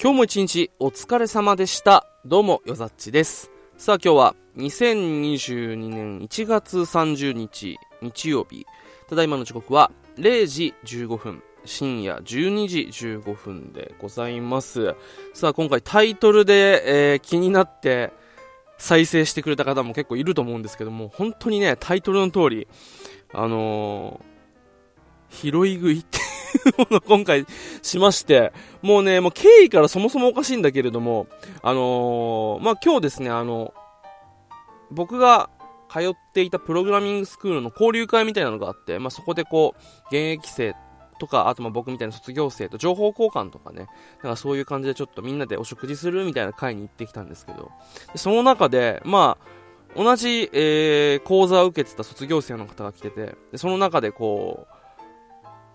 今日も一日お疲れ様でした。どうも、よざっちです。さあ今日は2022年1月30日日曜日。ただいまの時刻は0時15分。深夜12時15分でございます。さあ今回タイトルで、えー、気になって再生してくれた方も結構いると思うんですけども、本当にね、タイトルの通り、あのー、拾い食いってものを今回しまして、もうね、もう経緯からそもそもおかしいんだけれども、あのー、まあ、今日ですね、あの、僕が通っていたプログラミングスクールの交流会みたいなのがあって、まあ、そこでこう、現役生とか、あとま僕みたいな卒業生と情報交換とかね、だかそういう感じでちょっとみんなでお食事するみたいな会に行ってきたんですけど、その中で、まあ、同じ、えー、講座を受けてた卒業生の方が来てて、その中でこう、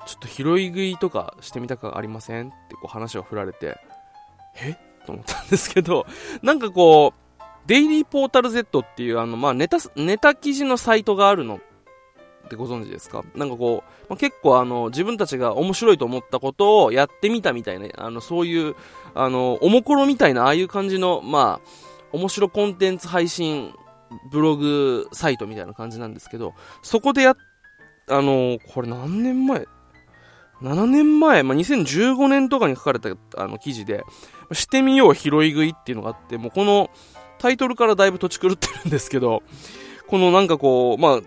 ちょっと拾い食いとかしてみたくありません？ってこう話を振られて、え？と思ったんですけど、なんかこう、デイリーポータル Z っていうあの、まあ、ネタ、ネタ記事のサイトがあるのってご存知ですか？なんかこう、まあ、結構あの、自分たちが面白いと思ったことをやってみたみたいな、あの、そういう、あの、おもころみたいな、ああいう感じの、まあ、面白コンテンツ配信、ブログサイトみたいな感じなんですけど、そこでやあの、これ何年前？7年前、まあ、2015年とかに書かれたあの記事で、してみよう拾い食いっていうのがあって、もうこのタイトルからだいぶ土地狂ってるんですけど、このなんかこう、まあ、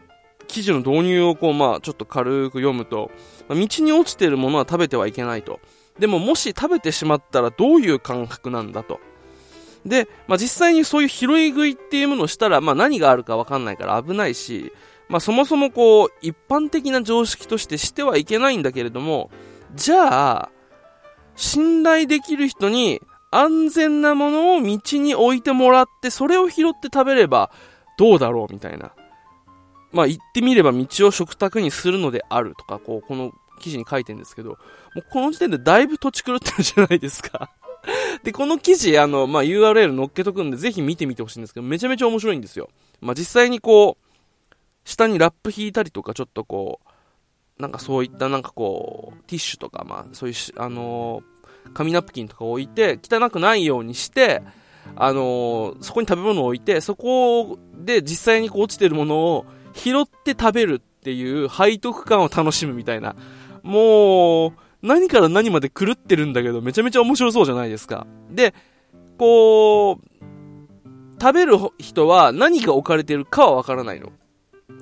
記事の導入をこう、まあ、ちょっと軽く読むと、まあ、道に落ちてるものは食べてはいけないと。でももし食べてしまったらどういう感覚なんだと。で、まあ、実際にそういう拾い食いっていうものをしたら、まあ、何があるかわかんないから危ないし、まあそもそもこう、一般的な常識としてしてはいけないんだけれども、じゃあ、信頼できる人に安全なものを道に置いてもらって、それを拾って食べればどうだろうみたいな。まあ言ってみれば道を食卓にするのであるとか、こう、この記事に書いてるんですけど、もうこの時点でだいぶ土地狂ってるじゃないですか で、この記事、あの、まあ、URL 載っけとくんで、ぜひ見てみてほしいんですけど、めちゃめちゃ面白いんですよ。まあ、実際にこう、下にラップ引いたりとか、ちょっとこう、なんかそういったなんかこう、ティッシュとか、まあ、そういう、あのー、紙ナプキンとか置いて、汚くないようにして、あのー、そこに食べ物を置いて、そこで実際にこう落ちてるものを拾って食べるっていう背徳感を楽しむみたいな。もう、何から何まで狂ってるんだけど、めちゃめちゃ面白そうじゃないですか。で、こう、食べる人は何が置かれてるかはわからないの。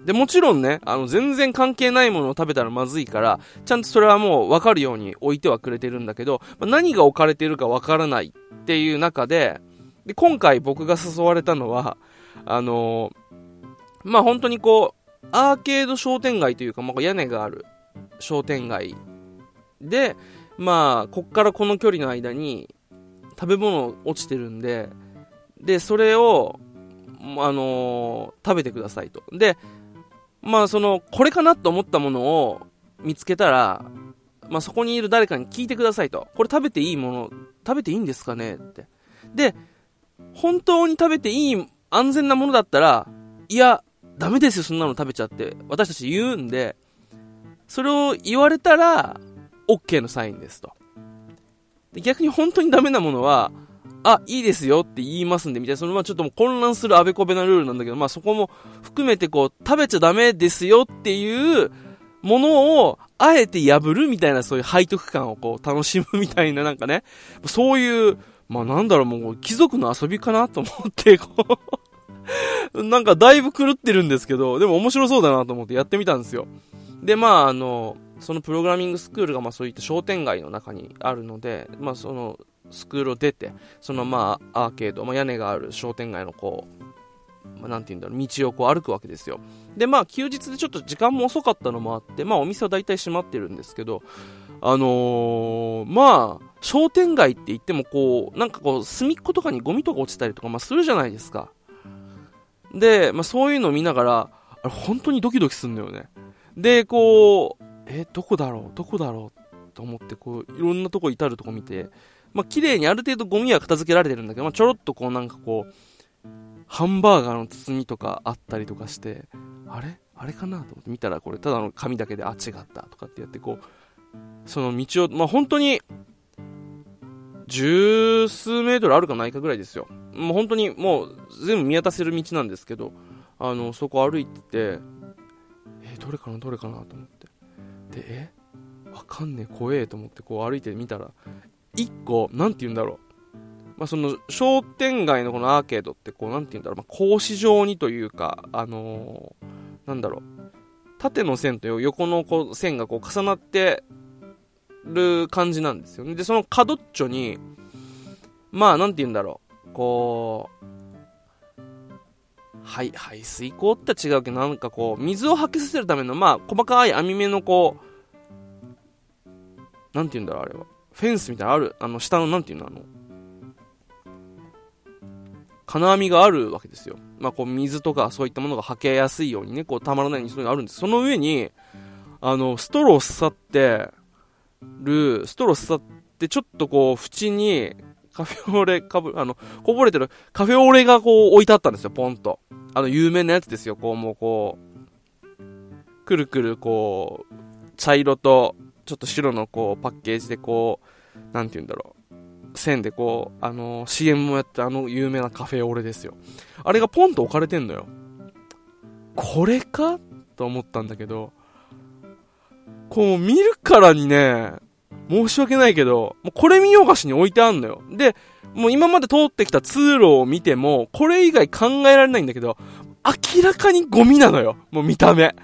で、もちろんね、あの、全然関係ないものを食べたらまずいから、ちゃんとそれはもう分かるように置いてはくれてるんだけど、まあ、何が置かれてるか分からないっていう中で、で、今回僕が誘われたのは、あのー、まあ、本当にこう、アーケード商店街というか、まあ、屋根がある商店街で、まあ、こっからこの距離の間に食べ物落ちてるんで、で、それを、あのー、食べてくださいと。で、まあその、これかなと思ったものを見つけたら、まあそこにいる誰かに聞いてくださいと。これ食べていいもの、食べていいんですかねって。で、本当に食べていい安全なものだったら、いや、ダメですよ、そんなの食べちゃって。私たち言うんで、それを言われたら、OK のサインですと。で逆に本当にダメなものは、あ、いいですよって言いますんで、みたいな、そのまあちょっともう混乱するあべこべなルールなんだけど、まあそこも含めてこう、食べちゃダメですよっていうものを、あえて破るみたいなそういう背徳感をこう、楽しむみたいななんかね、そういう、まあなんだろう、もう貴族の遊びかなと思って、こう なんかだいぶ狂ってるんですけど、でも面白そうだなと思ってやってみたんですよ。で、まああの、そのプログラミングスクールがまあそういった商店街の中にあるので、まあその、スクールを出て、そのまあアーケード、まあ、屋根がある商店街のこう、まあ、なんて言うんだろう、道をこう歩くわけですよ。で、まあ休日でちょっと時間も遅かったのもあって、まあお店は大体閉まってるんですけど、あのー、まあ、商店街って言ってもこう、なんかこう、隅っことかにゴミとか落ちたりとか、まあするじゃないですか。で、まあそういうのを見ながら、あれ本当にドキドキするんだよね。で、こう、え、どこだろうどこだろうと思って、こう、いろんなとこ至るとこ見て、まあ、綺麗にある程度ゴミは片付けられてるんだけど、まあ、ちょろっとこうなんかこう、ハンバーガーの包みとかあったりとかして、あれ？あれかなと思って見たらこれただの紙だけで、あ、違ったとかってやってこう、その道を、まあ、本当に、十数メートルあるかないかぐらいですよ。もう本当にもう全部見渡せる道なんですけど、あの、そこ歩いてて、え、どれかな？どれかな？と思って。で、え？わかんねえ、怖えと思ってこう歩いてみたら、一個、なんて言うんだろう。まあ、その商店街のこのアーケードってこう、なんて言うんだろう、まあ、格子状にというか、あのー、なんだろう、縦の線と横のこう線がこう重なってる感じなんですよね。で、その角っちょに、まあ、なんて言うんだろう、こう、はい、排水溝って違うけど、なんかこう、水を吐きさせるための、まあ、細かい網目のこう、なんて言うんだろう、あれは。フェンスみたいなのある、あの、下の、なんて言うの、あの、金網があるわけですよ。まあ、こう、水とかそういったものが吐けやすいようにね、こう、たまらないようにそういうのがあるんです。その上に、あの、ストローを刺さってる、ストロー刺さって、ちょっとこう、縁に、カフェオレ、かぶ、あの、こぼれてる、カフェオレがこう置いてあったんですよ、ポンと。あの、有名なやつですよ、こう、もうこう、くるくるこう、茶色と、ちょっと白のこう、パッケージでこう、なんて言うんだろう。線でこう、あの、CM もやってあの有名なカフェオレですよ。あれがポンと置かれてんのよ。これか？と思ったんだけど、こう見るからにね、申し訳ないけど、もうこれ見よがしに置いてあんのよ。で、もう今まで通ってきた通路を見ても、これ以外考えられないんだけど、明らかにゴミなのよ。もう見た目。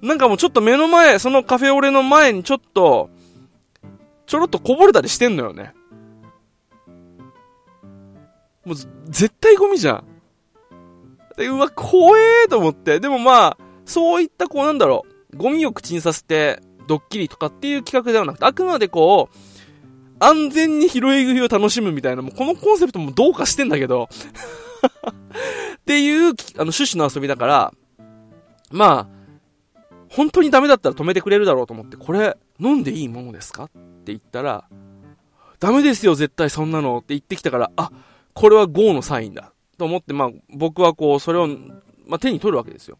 なんかもうちょっと目の前、そのカフェオレの前にちょっと、ちょろっとこぼれたりしてんのよね。もう絶対ゴミじゃん。で、うわ、怖えーと思って。でもまあ、そういったこうなんだろう、ゴミを口にさせて、ドッキリとかっていう企画ではなくて、あくまでこう、安全に拾い食いを楽しむみたいな、もうこのコンセプトもどうかしてんだけどっていう、あの、趣旨の遊びだから、まあ、本当にダメだったら止めてくれるだろうと思って、これ、飲んでいいものですか？って言ったら、ダメですよ、絶対そんなのって言ってきたから、あ、これは GO のサインだ。と思って、まあ、僕はこう、それを、まあ、手に取るわけですよ。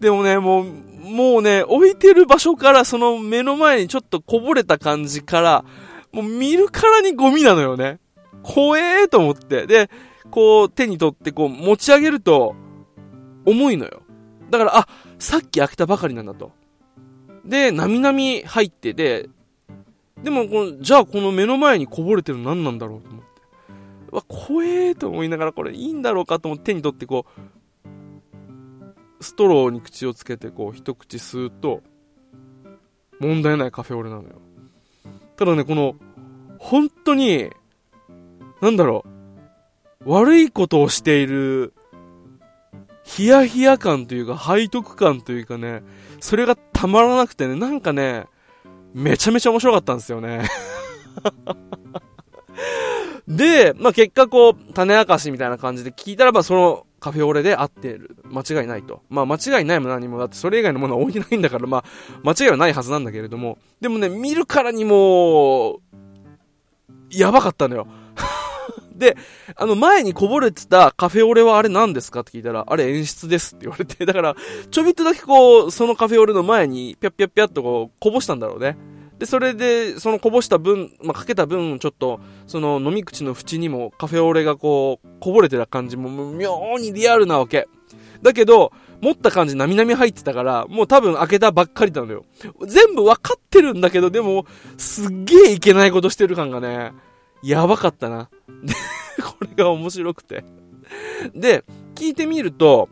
でもね、もう、もうね、置いてる場所からその目の前にちょっとこぼれた感じから、もう見るからにゴミなのよね。怖えーと思って。で、こう手に取ってこう持ち上げると、重いのよ。だから、あ、さっき開けたばかりなんだと。で、なみなみ入ってで、でもこの、じゃあこの目の前にこぼれてるの何なんだろうと思って。わ、怖えーと思いながらこれいいんだろうかと思って手に取ってこう、ストローに口をつけてこう一口吸うと、問題ないカフェオレなのよ。ただね、この、本当に、なんだろう、悪いことをしている、ヒヤヒヤ感というか、背徳感というかね、それがたまらなくてね、なんかね、めちゃめちゃ面白かったんですよね。で、まあ、結果こう、種明かしみたいな感じで聞いたらば、その、カフェオレで合ってる。間違いないと。まあ間違いないも何も、だってそれ以外のものは置いてないんだから、まあ間違いはないはずなんだけれども、でもね、見るからにもやばかったのよ。で、あの前にこぼれてたカフェオレはあれ何ですかって聞いたら、あれ演出ですって言われて、だから、ちょびっとだけこう、そのカフェオレの前に、ぴゃっぴゃっぴゃっとこう、こぼしたんだろうね。で、それで、そのこぼした分、まあ、かけた分、ちょっと、その飲み口の縁にもカフェオレがこう、こぼれてた感じも、妙にリアルなわけ。だけど、持った感じなみなみ入ってたから、もう多分開けたばっかりなのよ。全部わかってるんだけど、でも、すっげえいけないことしてる感がね、やばかったな。で、これが面白くて。で、聞いてみると、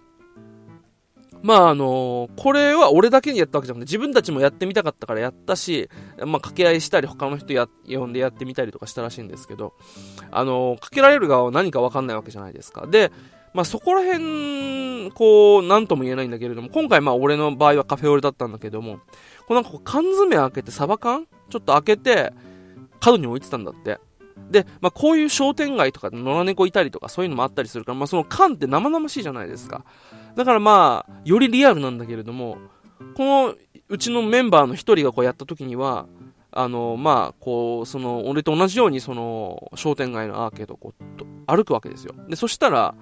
まああのこれは俺だけにやったわけじゃなくて、自分たちもやってみたかったからやったし、まあ掛け合いしたり、他の人や、呼んでやってみたりとかしたらしいんですけど、あのかけられる側は何かわかんないわけじゃないですか。で、まあそこら辺、こう、なんとも言えないんだけれども、今回まあ俺の場合はカフェオレだったんだけども、こうなんかこう缶詰開けて、サバ缶ちょっと開けて、角に置いてたんだって。で、まあ、こういう商店街とか野良猫いたりとかそういうのもあったりするから、まあ、その缶って生々しいじゃないですか。だからまあ、よりリアルなんだけれども、このうちのメンバーの一人がこうやった時には、あの、まあ、こう、その、俺と同じように、その、商店街のアーケードをこう、歩くわけですよ。で、そしたら、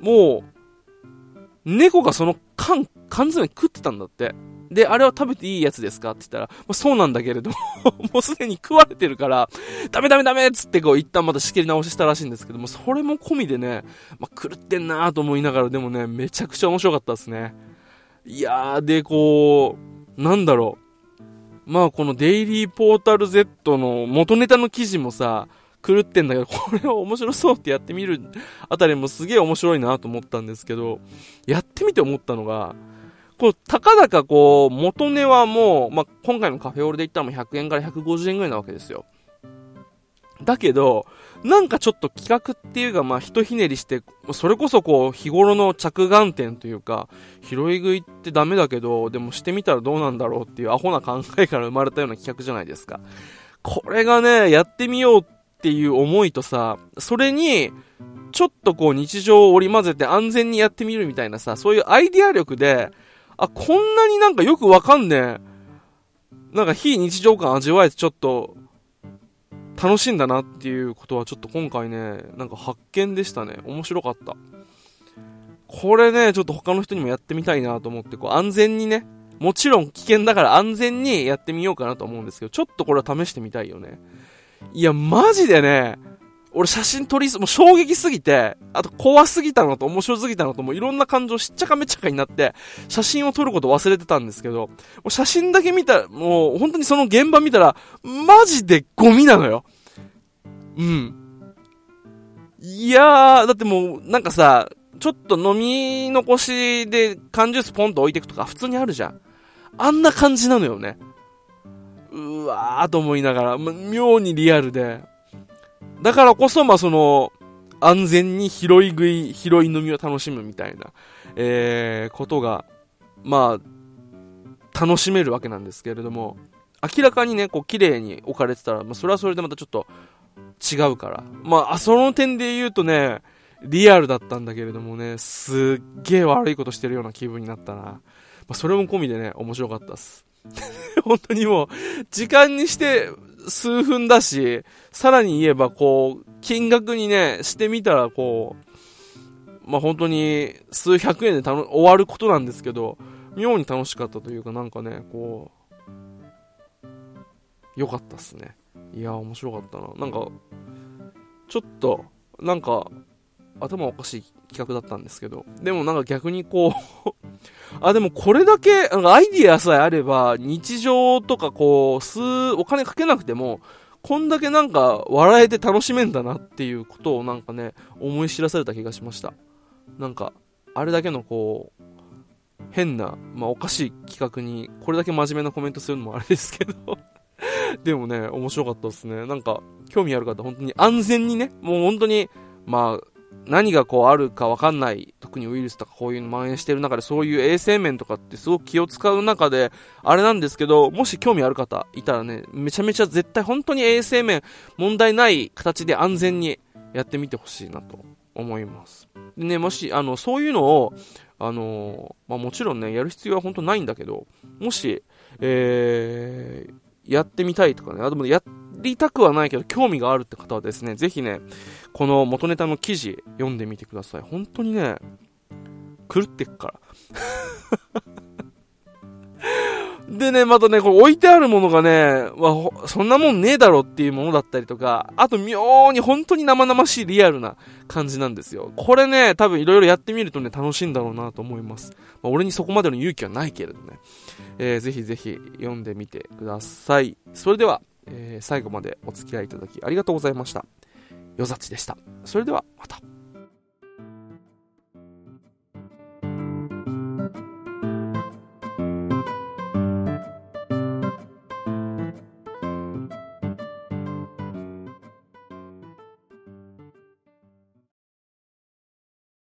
もう、猫がその缶、缶詰食ってたんだって。で、あれは食べていいやつですか？って言ったら、ま、そうなんだけれども もうすでに食われてるから、ダメダメダメっつってこう一旦また仕切り直ししたらしいんですけども、それも込みでね、まあ、狂ってんなーと思いながら、でもね、めちゃくちゃ面白かったですね。いやー、で、こう、なんだろう。まあ、このデイリーポータル Z の元ネタの記事もさ、狂ってんだけど、これは面白そうってやってみるあたりもすげえ面白いなと思ったんですけど、やってみて思ったのが、こう、たかだかこう、元値はもう、まあ、今回のカフェオレで言ったらもう100円から150円ぐらいなわけですよ。だけど、なんかちょっと企画っていうか、まあ、ひとひねりして、それこそこう、日頃の着眼点というか、拾い食いってダメだけど、でもしてみたらどうなんだろうっていうアホな考えから生まれたような企画じゃないですか。これがね、やってみようっていう思いとさ、それに、ちょっとこう日常を織り交ぜて安全にやってみるみたいなさ、そういうアイディア力で、あ、こんなになんかよくわかんねえ。なんか非日常感味わえてちょっと楽しいんだなっていうことはちょっと今回ね、なんか発見でしたね。面白かった。これね、ちょっと他の人にもやってみたいなと思って、こう安全にね、もちろん危険だから安全にやってみようかなと思うんですけど、ちょっとこれは試してみたいよね。いや、マジでね、俺写真撮りす、もう衝撃すぎて、あと怖すぎたのと面白すぎたのと、もういろんな感情しっちゃかめっちゃかになって、写真を撮ること忘れてたんですけど、もう写真だけ見たら、もう本当にその現場見たら、マジでゴミなのよ。うん。いやー、だってもう、なんかさ、ちょっと飲み残しで缶ジュースポンと置いていくとか普通にあるじゃん。あんな感じなのよね。うわーと思いながら、妙にリアルで、だからこそ、まあ、その、安全に拾い食い、拾い飲みを楽しむみたいな、えー、ことが、まあ、楽しめるわけなんですけれども、明らかにね、こう、綺麗に置かれてたら、まあ、それはそれでまたちょっと違うから。まあ、その点で言うとね、リアルだったんだけれどもね、すっげえ悪いことしてるような気分になったな。まあ、それも込みでね、面白かったっす。本当にもう、時間にして数分だし、さらに言えばこう、金額にね、してみたらこう、まあ、本当に数百円で終わることなんですけど、妙に楽しかったというかなんかね、こう、良かったっすね。いや、面白かったな。なんか、ちょっと、なんか、頭おかしい企画だったんですけど、でもなんか逆にこうあ、でもこれだけ、なんかアイディアさえあれば、日常とかこう、数、お金かけなくても、こんだけなんか笑えて楽しめんだなっていうことをなんかね、思い知らされた気がしました。なんか、あれだけのこう、変な、まあおかしい企画に、これだけ真面目なコメントするのもあれですけど でもね、面白かったですね。なんか、興味ある方、本当に安全にね、もう本当に、まあ、何がこうあるかわかんない、特にウイルスとかこういうの蔓延してる中で、そういう衛生面とかってすごく気を使う中で、あれなんですけど、もし興味ある方いたらね、めちゃめちゃ絶対本当に衛生面問題ない形で安全にやってみてほしいなと思います。でね、もし、あの、そういうのを、あのまあ、もちろんね、やる必要は本当ないんだけど、もし、えー、やってみたいとかね、あでもやりたくはないけど興味があるって方はですね、ぜひね、この元ネタの記事読んでみてください。本当にね、狂ってっから。でね、またね、これ置いてあるものがね、そんなもんねえだろっていうものだったりとか、あと妙に本当に生々しいリアルな感じなんですよ。これね、多分いろいろやってみるとね、楽しいんだろうなと思います。まあ、俺にそこまでの勇気はないけれどね。えー、ぜひぜひ読んでみてください。それでは、えー、最後までお付き合いいただきありがとうございました。よざちでした。それではまた。